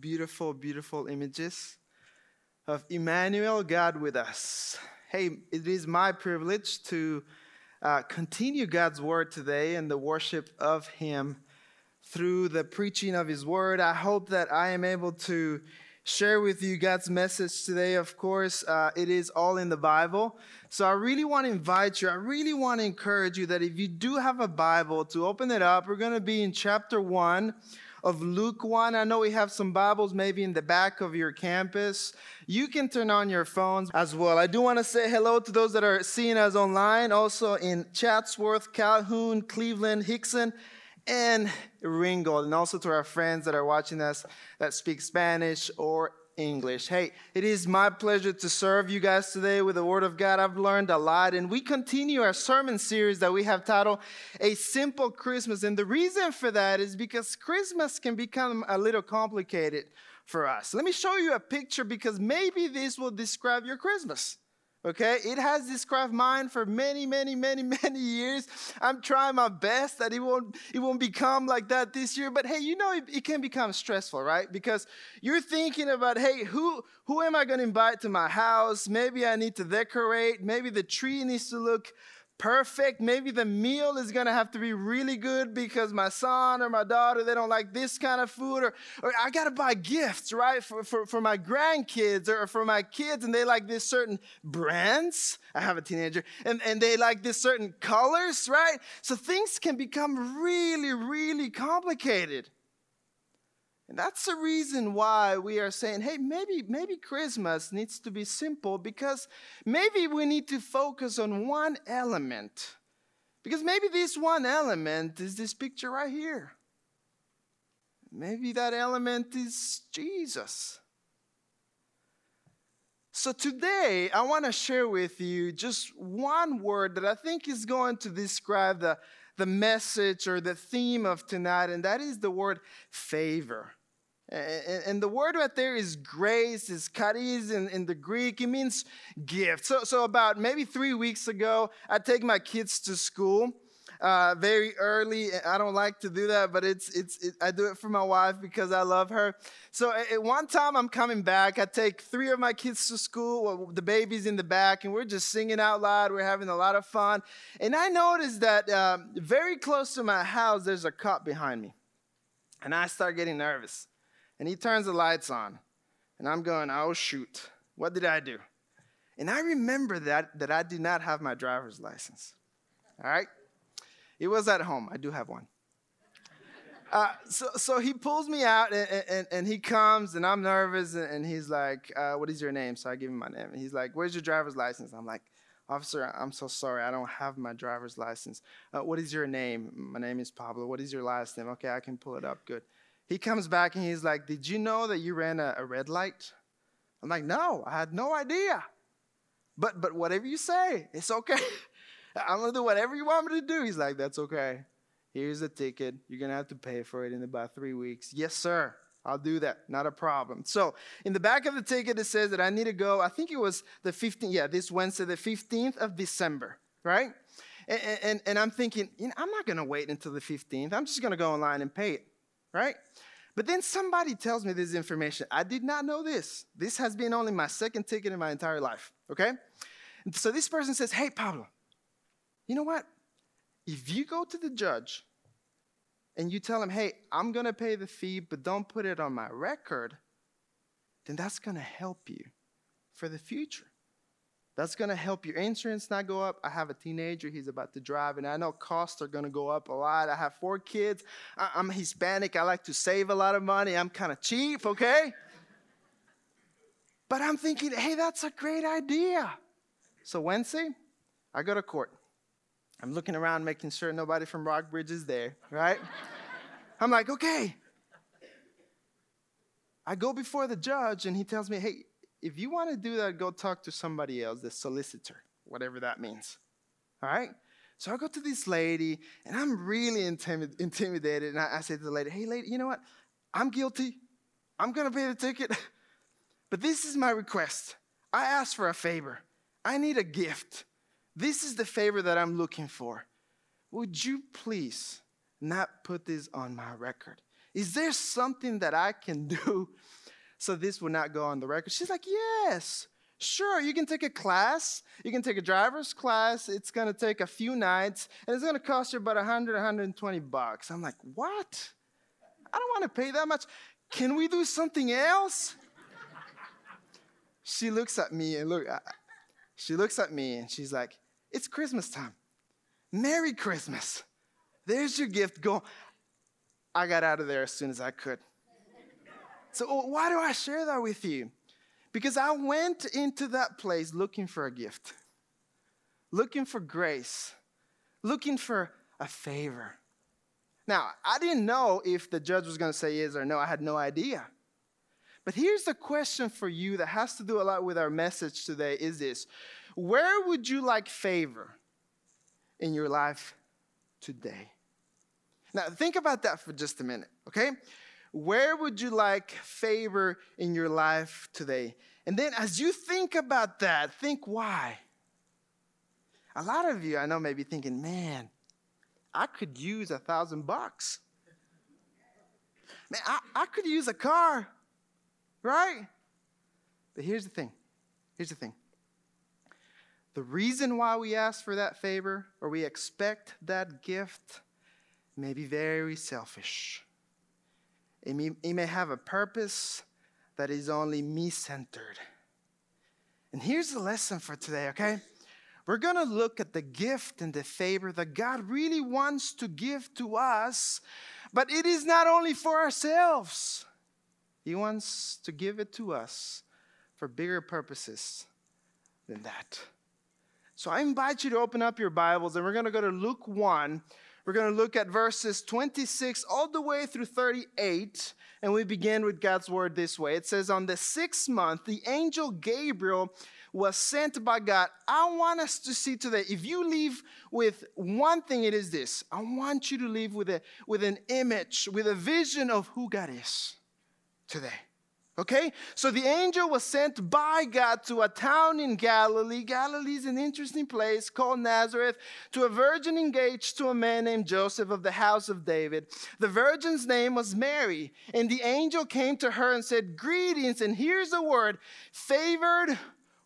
beautiful, beautiful images of Emmanuel, God with us. Hey, it is my privilege to uh, continue God's word today and the worship of Him through the preaching of His word. I hope that I am able to share with you God's message today. Of course, uh, it is all in the Bible. So I really want to invite you, I really want to encourage you that if you do have a Bible, to open it up. We're going to be in chapter 1 of Luke 1. I know we have some Bibles maybe in the back of your campus. You can turn on your phones as well. I do want to say hello to those that are seeing us online, also in Chatsworth, Calhoun, Cleveland, Hixson, and Ringgold, and also to our friends that are watching us that speak Spanish or English. Hey, it is my pleasure to serve you guys today with the Word of God. I've learned a lot, and we continue our sermon series that we have titled A Simple Christmas. And the reason for that is because Christmas can become a little complicated for us. Let me show you a picture because maybe this will describe your Christmas. Okay, it has described mine for many, many, many, many years. I'm trying my best that it won't, it won't become like that this year. But hey, you know it, it can become stressful, right? Because you're thinking about, hey, who who am I going to invite to my house? Maybe I need to decorate. Maybe the tree needs to look perfect. Maybe the meal is going to have to be really good because my son or my daughter, they don't like this kind of food. Or, or I got to buy gifts, right, for, for, for my grandkids or for my kids, and they like this certain brands. I have a teenager, and, and they like this certain colors, right? So things can become really, really complicated. And that's the reason why we are saying, hey, maybe, maybe Christmas needs to be simple because maybe we need to focus on one element. Because maybe this one element is this picture right here. Maybe that element is Jesus. So today, I want to share with you just one word that I think is going to describe the, the message or the theme of tonight, and that is the word favor. And the word right there is grace, is charis in, in the Greek. It means gift. So, so about maybe three weeks ago, I take my kids to school. Uh, very early. I don't like to do that, but it's it's it, I do it for my wife because I love her. So at one time I'm coming back. I take three of my kids to school. Well, the baby's in the back, and we're just singing out loud. We're having a lot of fun. And I noticed that um, very close to my house, there's a cop behind me, and I start getting nervous and he turns the lights on. And I'm going, oh, shoot, what did I do? And I remember that, that I did not have my driver's license. All right? It was at home. I do have one. Uh, so, so he pulls me out and, and, and he comes and I'm nervous and, he's like, uh, What is your name? So I give him my name. And he's like, Where's your driver's license? I'm like, Officer, I'm so sorry. I don't have my driver's license. Uh, what is your name? My name is Pablo. What is your last name? Okay, I can pull it up. Good. He comes back and he's like, Did you know that you ran a, a red light? I'm like, No, I had no idea. But but whatever you say, it's okay. I'm gonna do whatever you want me to do. He's like, That's okay. Here's a ticket. You're gonna have to pay for it in about three weeks. Yes, sir. I'll do that. Not a problem. So, in the back of the ticket, it says that I need to go. I think it was the 15th. Yeah, this Wednesday, the 15th of December, right? And, and, and I'm thinking, you know, I'm not going to wait until the 15th. I'm just going to go online and pay it right? But then somebody tells me this information. I did not know this. This has been only my second ticket in my entire life, okay? So this person says, Hey, Pablo, you know what? If you go to the judge and you tell him, Hey, I'm gonna pay the fee, but don't put it on my record, then that's gonna help you for the future. That's going to help your insurance not go up. I have a teenager, he's about to drive, and I know costs are going to go up a lot. I have four kids. I'm Hispanic. I like to save a lot of money. I'm kind of cheap, okay? But I'm thinking, hey, that's a great idea. So Wednesday, I go to court. I'm looking around, making sure nobody from Rockbridge is there, right? I'm like, okay. I go before the judge, and he tells me, hey, if you want to do that, go talk to somebody else, the solicitor, whatever that means. All right? So I go to this lady, and I'm really intimid- intimidated. And I, I say to the lady, hey, lady, you know what? I'm guilty. I'm going to pay the ticket. but this is my request. I asked for a favor. I need a gift. This is the favor that I'm looking for. Would you please not put this on my record? Is there something that I can do so this will not go on the record? She's like, Yes, sure. You can take a class. You can take a driver's class. It's going to take a few nights and it's going to cost you about 100, 120 bucks. I'm like, What? I don't want to pay that much. Can we do something else? she looks at me and look, uh, she looks at me and she's like, It's Christmas time. Merry Christmas. There's your gift. Go. I got out of there as soon as I could. So, oh, why do I share that with you? Because I went into that place looking for a gift, looking for grace, looking for a favor. Now, I didn't know if the judge was going to say yes or no. I had no idea. But here's the question for you that has to do a lot with our message today is this. Where would you like favor in your life today? Now, think about that for just a minute, okay? Where would you like favor in your life today? And then as you think about that, think why. A lot of you I know may be thinking, man, I could use a thousand bucks. Man, I, I could use a car, right? But here's the thing. Here's the thing. The reason why we ask for that favor or we expect that gift may be very selfish. It may, it may have a purpose that is only me centered. And here's the lesson for today, okay? We're to look at the gift and the favor that God really wants to give to us, but it is not only for ourselves. He wants to give it to us for bigger purposes than that. So I invite you to open up your Bibles and we're going to go to Luke 1 we're going to look at verses 26 all the way through 38, and we begin with God's word this way. It says, On the sixth month, the angel Gabriel was sent by God. I want us to see today, if you leave with one thing, it is this I want you to leave with, a, with an image, with a vision of who God is today. Okay? So the angel was sent by God to a town in Galilee. Galilee is an interesting place called Nazareth, to a virgin engaged to a man named Joseph of the house of David. The virgin's name was Mary. And the angel came to her and said, Greetings. And here's the word favored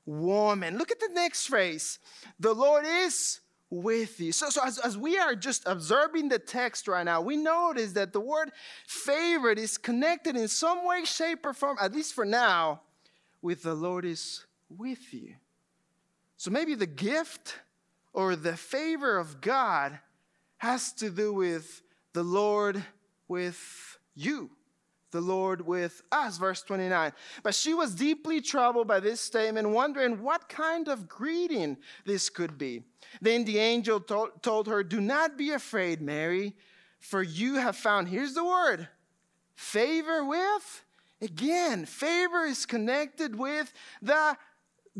woman. Look at the next phrase. The Lord is with you. So, so as, as we are just observing the text right now, we notice that the word favored is connected in some way, shape, or form, at least for now, with the Lord is with you. So maybe the gift or the favor of God has to do with the Lord with you the Lord with us. Verse 29. But she was deeply troubled by this statement, wondering what kind of greeting this could be. Then the angel told, told her, Do not be afraid, Mary, for you have found, here's the word, favor with. Again, favor is connected with the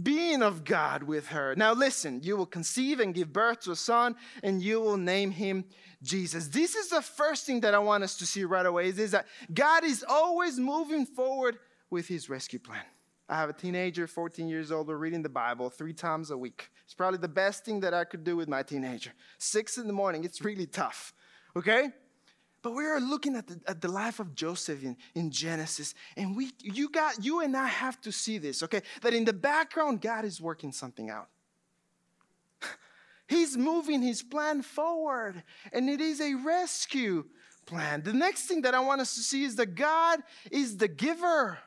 being of God with her. Now, listen, you will conceive and give birth to a son, and you will name him Jesus. This is the first thing that I want us to see right away is, is that God is always moving forward with his rescue plan. I have a teenager, 14 years old, reading the Bible three times a week. It's probably the best thing that I could do with my teenager. Six in the morning, it's really tough, okay? But we are looking at the, at the life of Joseph in, in Genesis, and we, you, got, you and I have to see this, okay? That in the background, God is working something out. He's moving his plan forward, and it is a rescue plan. The next thing that I want us to see is that God is the giver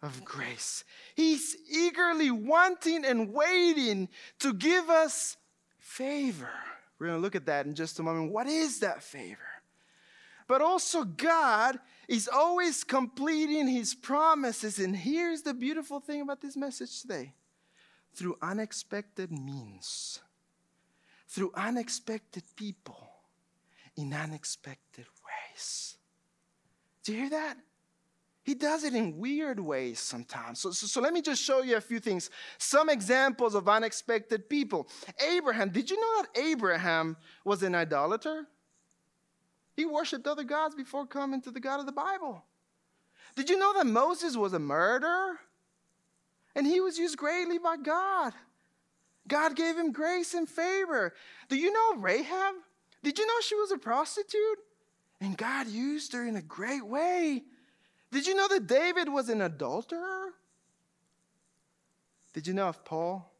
of grace. He's eagerly wanting and waiting to give us favor. We're going to look at that in just a moment. What is that favor? But also, God is always completing his promises. And here's the beautiful thing about this message today through unexpected means, through unexpected people, in unexpected ways. Do you hear that? He does it in weird ways sometimes. So, so, so, let me just show you a few things. Some examples of unexpected people. Abraham, did you know that Abraham was an idolater? He worshiped other gods before coming to the God of the Bible. Did you know that Moses was a murderer? And he was used greatly by God. God gave him grace and favor. Do you know Rahab? Did you know she was a prostitute? And God used her in a great way. Did you know that David was an adulterer? Did you know of Paul?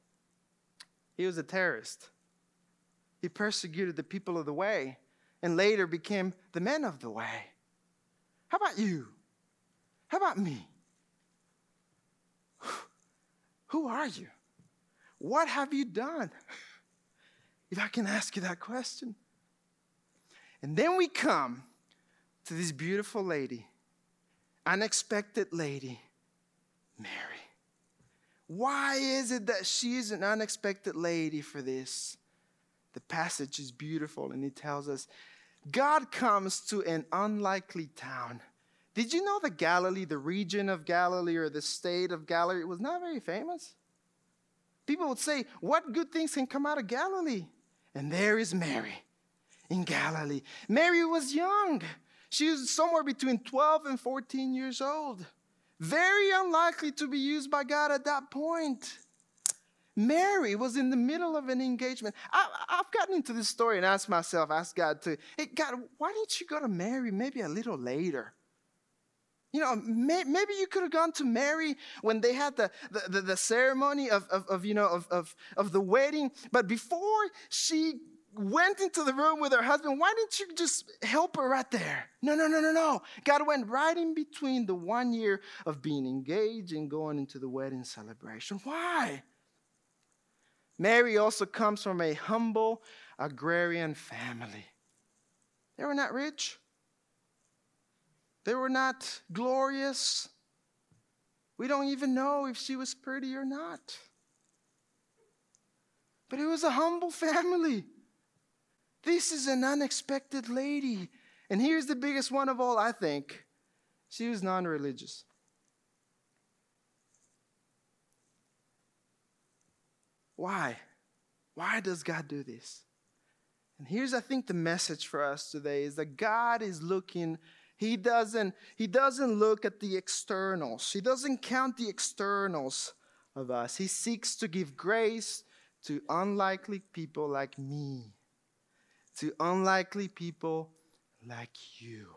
He was a terrorist. He persecuted the people of the way and later became the men of the way. How about you? How about me? Who are you? What have you done? If I can ask you that question. And then we come to this beautiful lady, unexpected lady, Mary. Why is it that she is an unexpected lady for this? The passage is beautiful and it tells us God comes to an unlikely town. Did you know that Galilee, the region of Galilee or the state of Galilee, was not very famous? People would say, What good things can come out of Galilee? And there is Mary in Galilee. Mary was young. She was somewhere between 12 and 14 years old. Very unlikely to be used by God at that point. Mary was in the middle of an engagement. I, have gotten into this story and asked myself, asked God to, hey, God, why didn't you go to Mary maybe a little later? You know, may, maybe you could have gone to Mary when they had the, the, the, the ceremony of, of, of, you know, of, of, of the wedding. But before she went into the room with her husband, why didn't you just help her right there? No, no, no, no, no. God went right in between the one year of being engaged and going into the wedding celebration. Why? Mary also comes from a humble agrarian family. They were not rich, they were not glorious. We don't even know if she was pretty or not. But it was a humble family. This is an unexpected lady. And here's the biggest one of all, I think. She was non religious. Why? Why does God do this? And here's, I think, the message for us today is that God is looking. He doesn't, he doesn't look at the externals. He doesn't count the externals of us. He seeks to give grace to unlikely people like me, to unlikely people like you.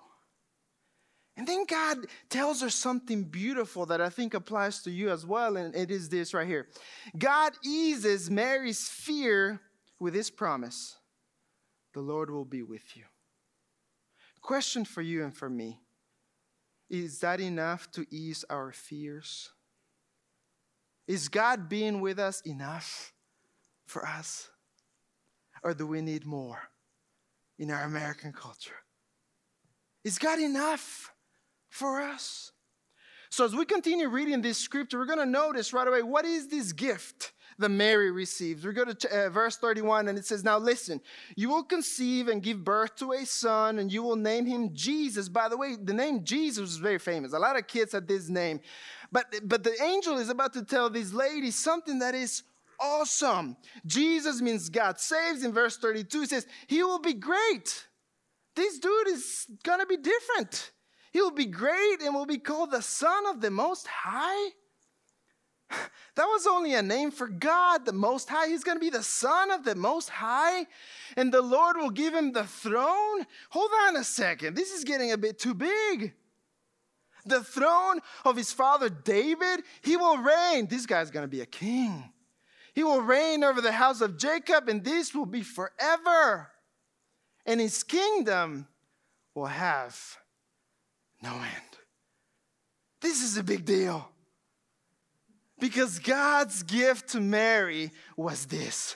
And then God tells her something beautiful that I think applies to you as well, and it is this right here God eases Mary's fear with his promise the Lord will be with you. Question for you and for me Is that enough to ease our fears? Is God being with us enough for us? Or do we need more in our American culture? Is God enough? For us. So, as we continue reading this scripture, we're going to notice right away what is this gift that Mary receives. We go to uh, verse 31 and it says, Now listen, you will conceive and give birth to a son, and you will name him Jesus. By the way, the name Jesus is very famous. A lot of kids had this name. But, but the angel is about to tell this lady something that is awesome. Jesus means God saves. In verse 32, it says, He will be great. This dude is going to be different. He will be great and will be called the Son of the Most High. That was only a name for God, the Most High. He's going to be the Son of the Most High, and the Lord will give him the throne. Hold on a second. This is getting a bit too big. The throne of his father David, he will reign. This guy's going to be a king. He will reign over the house of Jacob, and this will be forever. And his kingdom will have no end. This is a big deal. Because God's gift to Mary was this.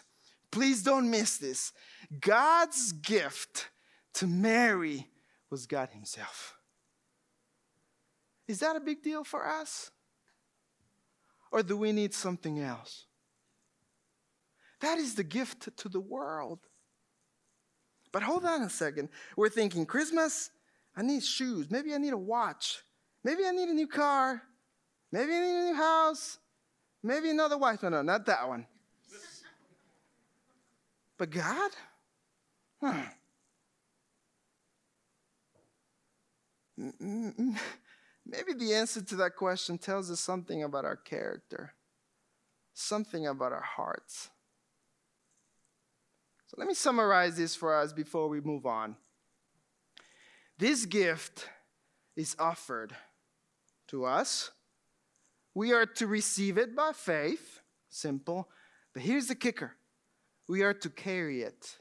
Please don't miss this. God's gift to Mary was God Himself. Is that a big deal for us? Or do we need something else? That is the gift to the world. But hold on a second. We're thinking Christmas, I need shoes. Maybe I need a watch. Maybe I need a new car. Maybe I need a new house. Maybe another wife. No, no, not that one. But God? Huh. Maybe the answer to that question tells us something about our character, something about our hearts. So let me summarize this for us before we move on. This gift is offered to us. We are to receive it by faith. Simple. But here's the kicker we are to carry it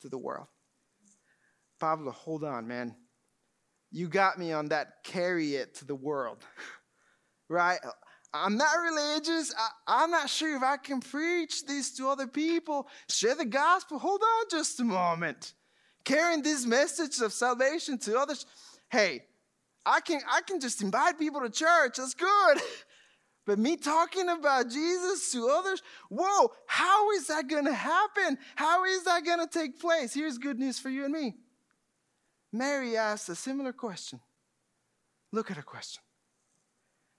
to the world. Pablo, hold on, man. You got me on that carry it to the world, right? I'm not religious. I, am not sure if I can preach this to other people, share the gospel. Hold on just a moment. Carrying this message of salvation to others. Hey, I can, I can just invite people to church. That's good. But me talking about Jesus to others, whoa, how is that going to happen? How is that going to take place? Here's good news for you and me. Mary asked a similar question. Look at her question.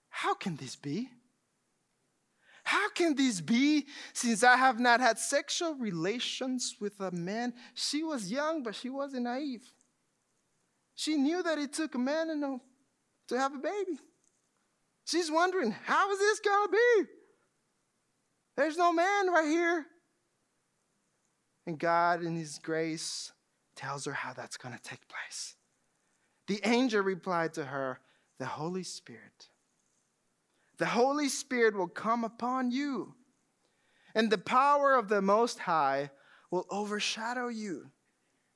How can this be? How can this be since I have not had sexual relations with a man? She was young, but she wasn't naive. She knew that it took a man and a, to have a baby. She's wondering, how is this going to be? There's no man right here. And God, in His grace, tells her how that's going to take place. The angel replied to her, The Holy Spirit. The Holy Spirit will come upon you, and the power of the Most High will overshadow you.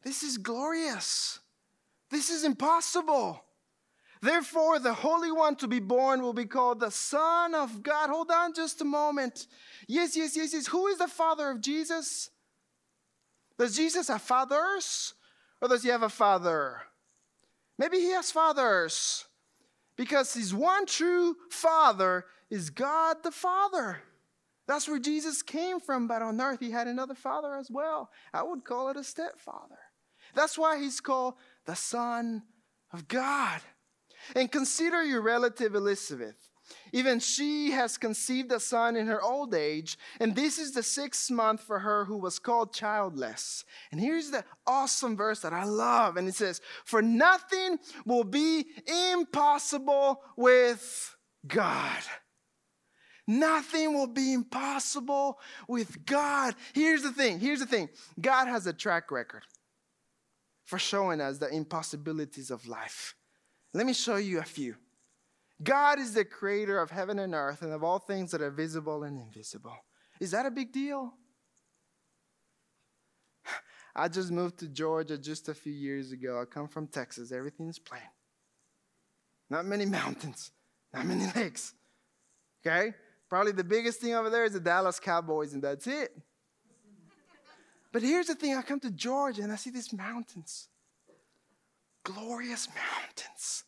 This is glorious. This is impossible. Therefore, the Holy One to be born will be called the Son of God. Hold on just a moment. Yes, yes, yes, yes. Who is the father of Jesus? Does Jesus have fathers? Or does he have a father? Maybe he has fathers. Because his one true father is God the Father. That's where Jesus came from, but on earth he had another father as well. I would call it a stepfather. That's why he's called the Son of God. And consider your relative Elizabeth. Even she has conceived a son in her old age, and this is the sixth month for her who was called childless. And here's the awesome verse that I love, and it says, For nothing will be impossible with God. Nothing will be impossible with God. Here's the thing here's the thing God has a track record for showing us the impossibilities of life. Let me show you a few. God is the creator of heaven and earth and of all things that are visible and invisible. Is that a big deal? I just moved to Georgia just a few years ago. I come from Texas. Everything's plain. Not many mountains, not many lakes. Okay? Probably the biggest thing over there is the Dallas Cowboys, and that's it. But here's the thing I come to Georgia and I see these mountains glorious mountains.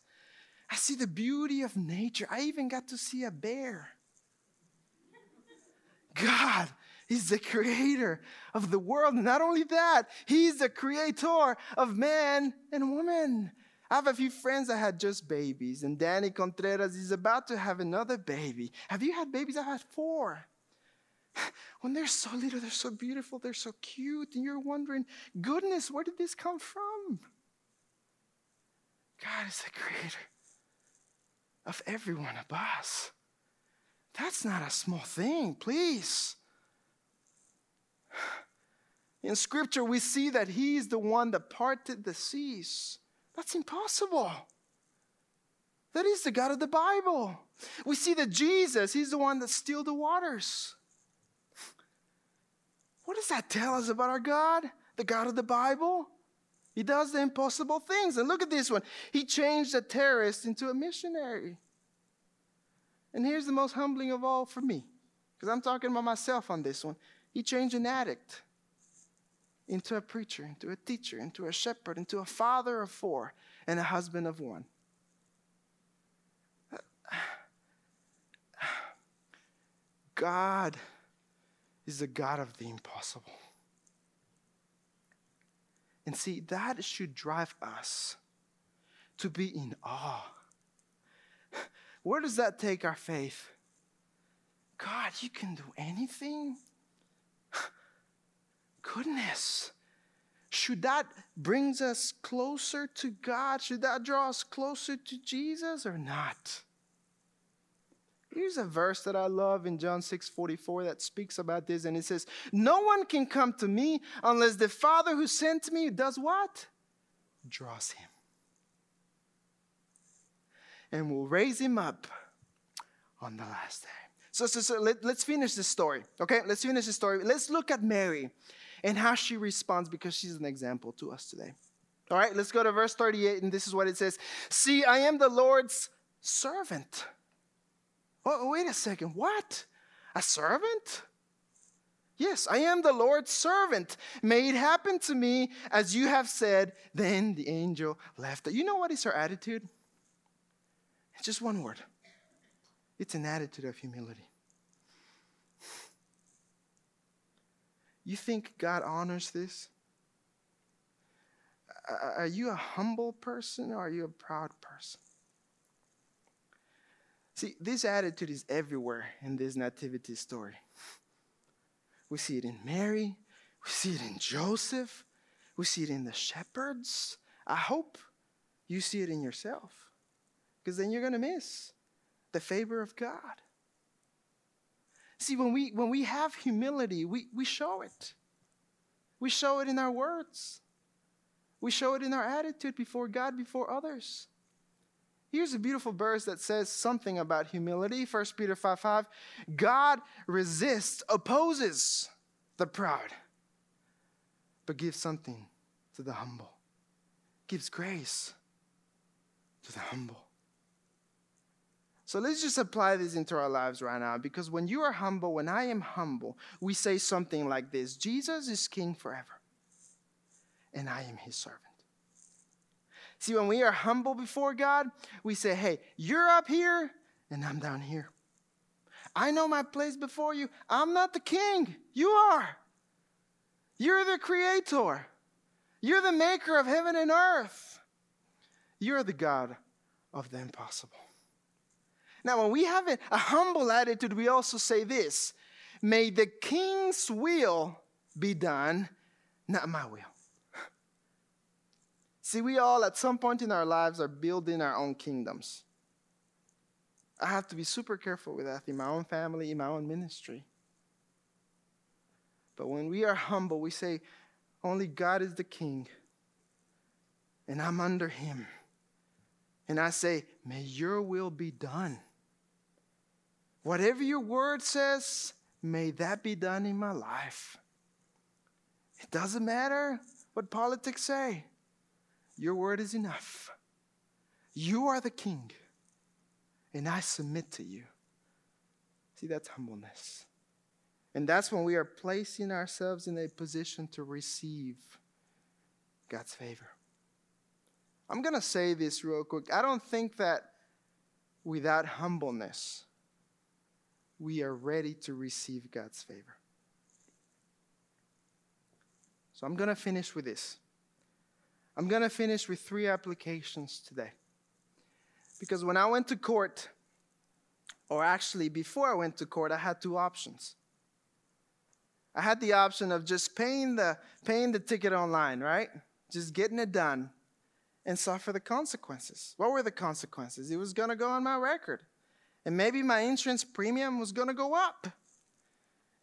I see the beauty of nature. I even got to see a bear. God is the creator of the world. Not only that, He's the creator of man and woman. I have a few friends that had just babies, and Danny Contreras is about to have another baby. Have you had babies? I've had four. When they're so little, they're so beautiful, they're so cute, and you're wondering, goodness, where did this come from? God is the creator of every one of us. That's not a small thing, please. In scripture, we see that he's the one that parted the seas. That's impossible. That is the God of the Bible. We see that Jesus, he's the one that stilled the waters. What does that tell us about our God, the God of the Bible? He does the impossible things. And look at this one. He changed a terrorist into a missionary. And here's the most humbling of all for me, because I'm talking about myself on this one. He changed an addict into a preacher, into a teacher, into a shepherd, into a father of four, and a husband of one. God is the God of the impossible. And see, that should drive us to be in awe. Where does that take our faith? God, you can do anything? Goodness. Should that brings us closer to God? Should that draw us closer to Jesus or not? Here's a verse that I love in John 6 44 that speaks about this, and it says, No one can come to me unless the Father who sent me does what? Draws him. and will raise him up on the last day. So, so, so let, let's finish this story, okay? Let's finish this story. Let's look at Mary and how she responds because she's an example to us today. All right, let's go to verse 38, and this is what it says See, I am the Lord's servant. Oh, oh, wait a second. What? A servant? Yes, I am the Lord's servant. May it happen to me as you have said. Then the angel left. You know what is her attitude? It's just one word it's an attitude of humility. You think God honors this? Are you a humble person or are you a proud person? See, this attitude is everywhere in this nativity story. We see it in Mary, we see it in Joseph, we see it in the shepherds. I hope you see it in yourself because then you're going to miss the favor of God. See, when we, when we have humility, we, we show it. We show it in our words. We show it in our attitude before God, before others. Here's a beautiful verse that says something about humility. 1 Peter 5 5. God resists, opposes the proud, but gives something to the humble, gives grace to the humble. So let's just apply this into our lives right now because when you are humble, when I am humble, we say something like this Jesus is king forever, and I am his servant. See, when we are humble before God, we say, Hey, you're up here, and I'm down here. I know my place before you. I'm not the king, you are. You're the creator, you're the maker of heaven and earth. You're the God of the impossible. Now, when we have a humble attitude, we also say this May the king's will be done, not my will. See, we all at some point in our lives are building our own kingdoms. I have to be super careful with that in my own family, in my own ministry. But when we are humble, we say, Only God is the king, and I'm under him. And I say, May your will be done. Whatever your word says, may that be done in my life. It doesn't matter what politics say. Your word is enough. You are the king, and I submit to you. See, that's humbleness. And that's when we are placing ourselves in a position to receive God's favor. I'm going to say this real quick. I don't think that without humbleness, we are ready to receive God's favor. So I'm going to finish with this. I'm going to finish with three applications today. Because when I went to court, or actually before I went to court, I had two options. I had the option of just paying the, paying the ticket online, right? Just getting it done and suffer the consequences. What were the consequences? It was going to go on my record. And maybe my insurance premium was going to go up.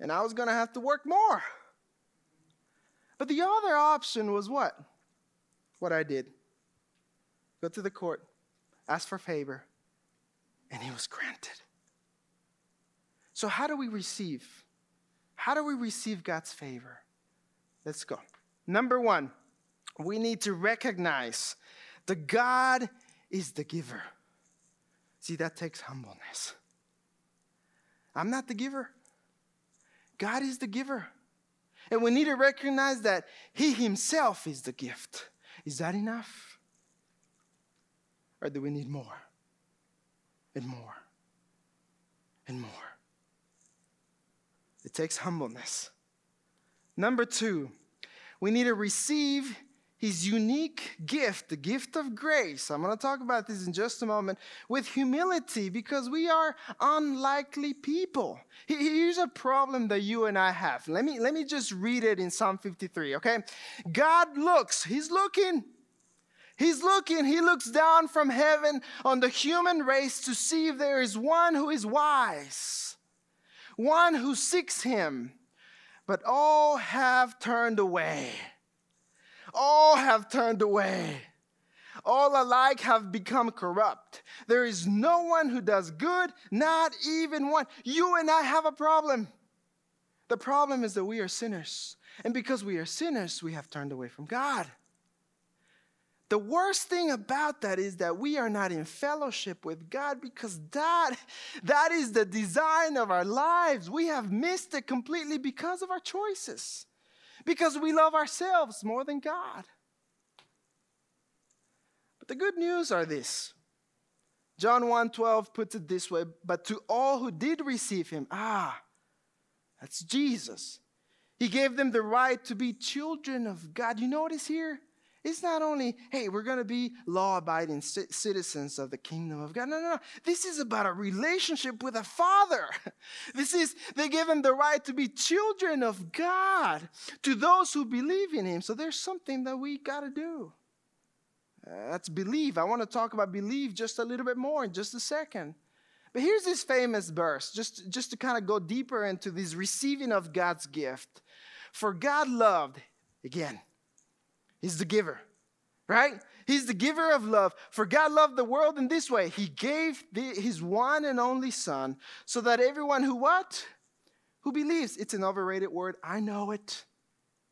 And I was going to have to work more. But the other option was what? What I did go to the court, ask for favor, and it was granted. So, how do we receive? How do we receive God's favor? Let's go. Number one, we need to recognize that God is the giver. See, that takes humbleness. I'm not the giver, God is the giver. And we need to recognize that He Himself is the gift. Is that enough? Or do we need more and more and more? It takes humbleness. Number two, we need to receive his unique gift, the gift of grace. I'm going to talk about this in just a moment with humility because we are unlikely people. Here's a problem that you and I have. Let me, let me just read it in Psalm 53, okay? God looks, He's looking. He's looking, He looks down from heaven on the human race to see if there is one who is wise, one who seeks Him, but all have turned away all have turned away. All alike have become corrupt. There is no one who does good, not even one. You and I have a problem. The problem is that we are sinners. And because we are sinners, we have turned away from God. The worst thing about that is that we are not in fellowship with God because that, that is the design of our lives. We have missed it completely because of our choices, because we love ourselves more than God. But the good news are this. John 1:12 puts it this way, but to all who did receive him, ah, that's Jesus. He gave them the right to be children of God. You notice here? It's not only, hey, we're going to be law abiding citizens of the kingdom of God. No, no, no. This is about a relationship with a father. This is, they give him the right to be children of God to those who believe in him. So there's something that we got to do. Uh, that's believe. I want to talk about believe just a little bit more in just a second. But here's this famous verse, just, just to kind of go deeper into this receiving of God's gift. For God loved, again, He's the giver, right? He's the giver of love. For God loved the world in this way. He gave the, his one and only son so that everyone who what? Who believes. It's an overrated word. I know it.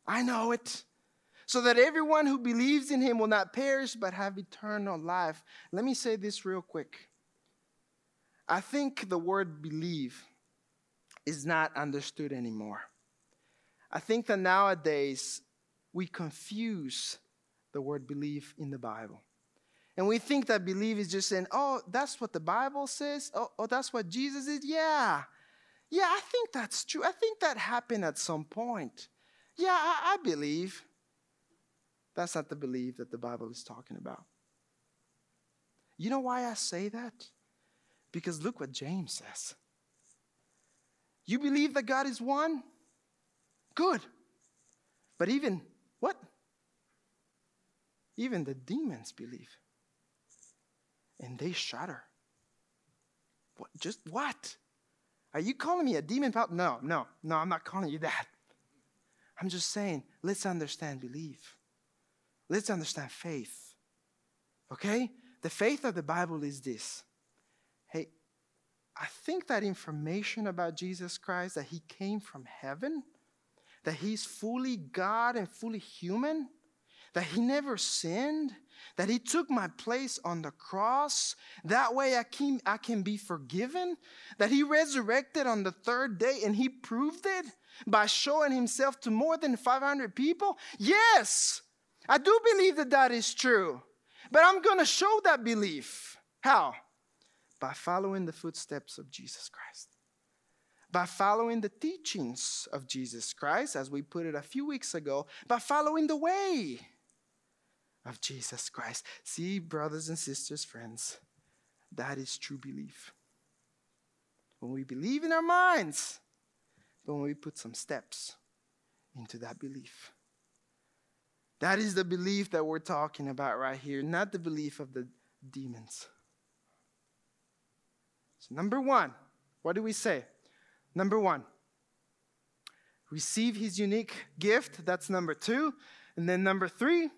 I know it. So that everyone who believes in him will not perish but have eternal life. Let me say this real quick. I think the word believe is not understood anymore. I think that nowadays we confuse the word believe in the Bible. And we think that believe is just saying, oh, that's what the Bible says. Oh, oh that's what Jesus is. Yeah. Yeah, I think that's true. I think that happened at some point. Yeah, I, I believe. That's not the belief that the Bible is talking about. You know why I say that? Because look what James says. You believe that God is one? Good. But even what? Even the demons believe. And they shudder. What? Just what? Are you calling me a demon? Pal? No, no, no, I'm not calling you that. I'm just saying, let's understand belief. Let's understand faith. Okay? The faith of the Bible is this. Hey, I think that information about Jesus Christ, that he came from heaven, that he's fully God and fully human, that he never sinned, that he took my place on the cross. That way I can, I can be forgiven, that he resurrected on the third day and he proved it by showing himself to more than 500 people. Yes, I do believe that that is true, but I'm going to show that belief. How? By following the footsteps of Jesus Christ by following the teachings of Jesus Christ, as we put it a few weeks ago, by following the way of Jesus Christ. See, brothers and sisters, friends, that is true belief. When we believe in our minds, but when we put some steps into that belief. That is the belief that we're talking about right here, not the belief of the demons. So, number one, what do we say? Number one, receive his unique gift. That's number two. And then number three,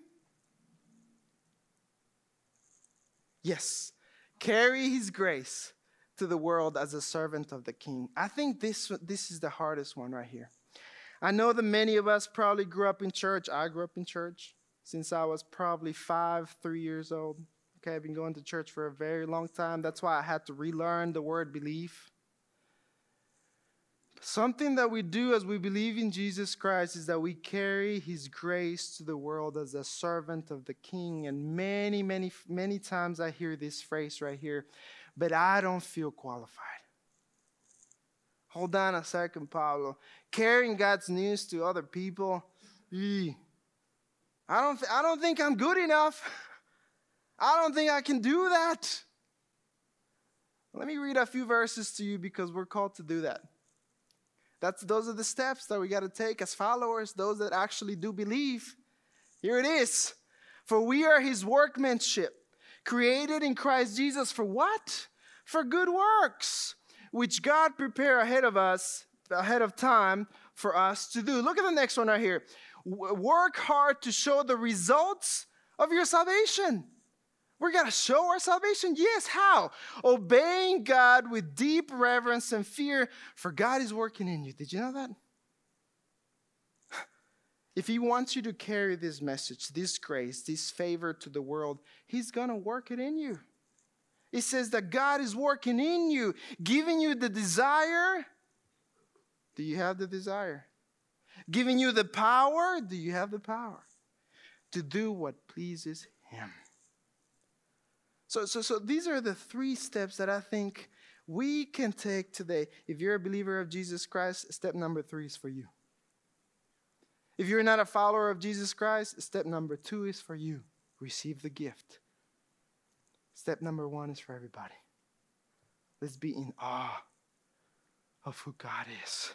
yes, carry his grace to the world as a servant of the king. I think this, this is the hardest one right here. I know that many of us probably grew up in church. I grew up in church since I was probably five, three years old. Okay, I've been going to church for a very long time. That's why I had to relearn the word belief. Something that we do as we believe in Jesus Christ is that we carry his grace to the world as a servant of the king. And many, many, many times I hear this phrase right here, but I don't feel qualified. Hold on a second, Pablo. Carrying God's news to other people, I don't, th- I don't think I'm good enough. I don't think I can do that. Let me read a few verses to you because we're called to do that. That's, those are the steps that we got to take as followers, those that actually do believe. Here it is. For we are his workmanship, created in Christ Jesus for what? For good works, which God prepared ahead of us, ahead of time for us to do. Look at the next one right here. Work hard to show the results of your salvation. We're going to show our salvation? Yes, how? Obeying God with deep reverence and fear, for God is working in you. Did you know that? If He wants you to carry this message, this grace, this favor to the world, He's going to work it in you. It says that God is working in you, giving you the desire. Do you have the desire? Giving you the power. Do you have the power to do what pleases Him? So, so, so these are the three steps that I think we can take today. If you're a believer of Jesus Christ, step number three is for you. If you're not a follower of Jesus Christ, step number two is for you. Receive the gift. Step number one is for everybody. Let's be in awe of who God is.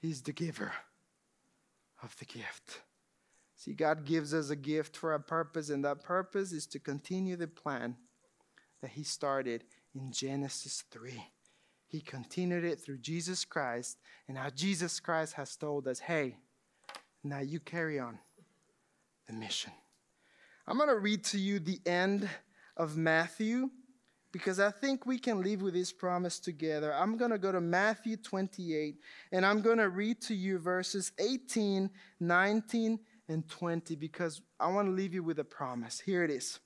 He's the giver of the gift. See, God gives us a gift for a purpose, and that purpose is to continue the plan that He started in Genesis 3. He continued it through Jesus Christ, and now Jesus Christ has told us, hey, now you carry on the mission. I'm going to read to you the end of Matthew because I think we can live with this promise together. I'm going to go to Matthew 28 and I'm going to read to you verses 18, 19, and 20 because I want to leave you with a promise. Here it is.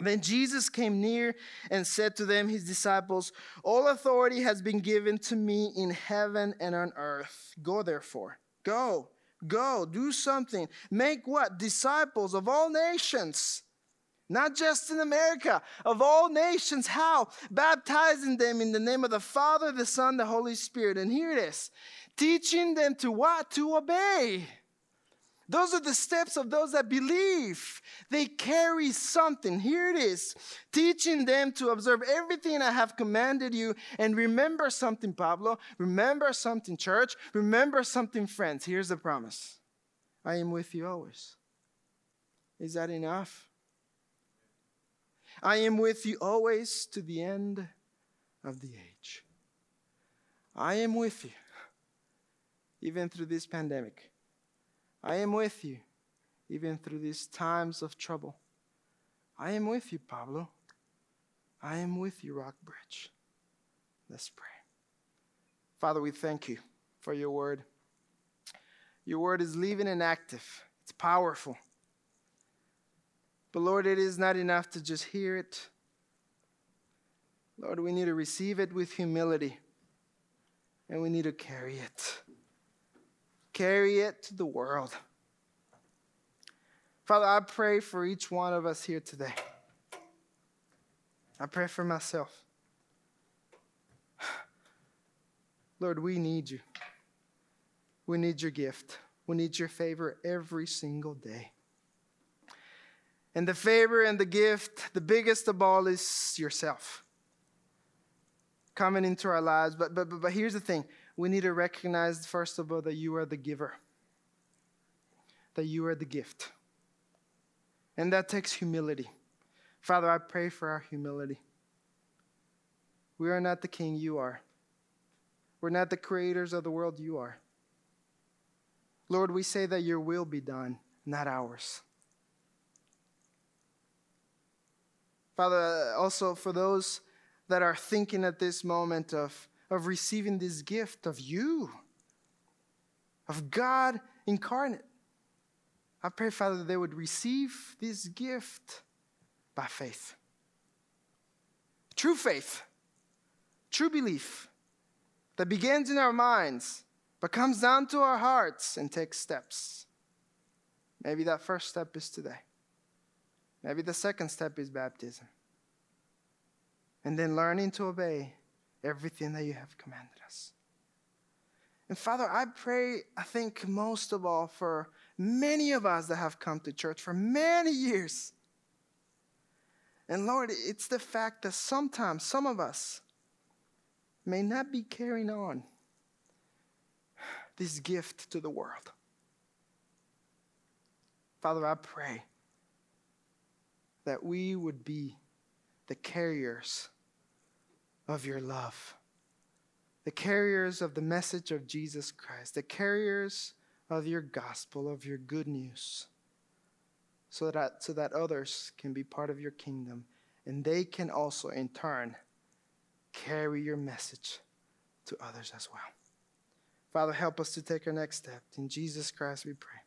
Then Jesus came near and said to them, his disciples, All authority has been given to me in heaven and on earth. Go therefore. Go, go, do something. Make what? Disciples of all nations not just in America, of all nations. How? Baptizing them in the name of the Father, the Son, the Holy Spirit. And here it is teaching them to what? To obey. Those are the steps of those that believe. They carry something. Here it is teaching them to observe everything I have commanded you. And remember something, Pablo. Remember something, church. Remember something, friends. Here's the promise I am with you always. Is that enough? I am with you always to the end of the age. I am with you, even through this pandemic. I am with you, even through these times of trouble. I am with you, Pablo. I am with you, Rockbridge. Let's pray. Father, we thank you for your word. Your word is living and active, it's powerful. But Lord, it is not enough to just hear it. Lord, we need to receive it with humility and we need to carry it. Carry it to the world. Father, I pray for each one of us here today. I pray for myself. Lord, we need you. We need your gift. We need your favor every single day. And the favor and the gift, the biggest of all, is yourself coming into our lives. But, but, but here's the thing we need to recognize, first of all, that you are the giver, that you are the gift. And that takes humility. Father, I pray for our humility. We are not the king, you are. We're not the creators of the world, you are. Lord, we say that your will be done, not ours. Father, also for those that are thinking at this moment of, of receiving this gift of you, of God incarnate, I pray, Father, that they would receive this gift by faith. True faith, true belief that begins in our minds, but comes down to our hearts and takes steps. Maybe that first step is today. Maybe the second step is baptism. And then learning to obey everything that you have commanded us. And Father, I pray, I think most of all for many of us that have come to church for many years. And Lord, it's the fact that sometimes some of us may not be carrying on this gift to the world. Father, I pray that we would be the carriers of your love, the carriers of the message of Jesus Christ, the carriers of your gospel, of your good news, so that, so that others can be part of your kingdom and they can also, in turn, carry your message to others as well. Father, help us to take our next step. In Jesus Christ we pray.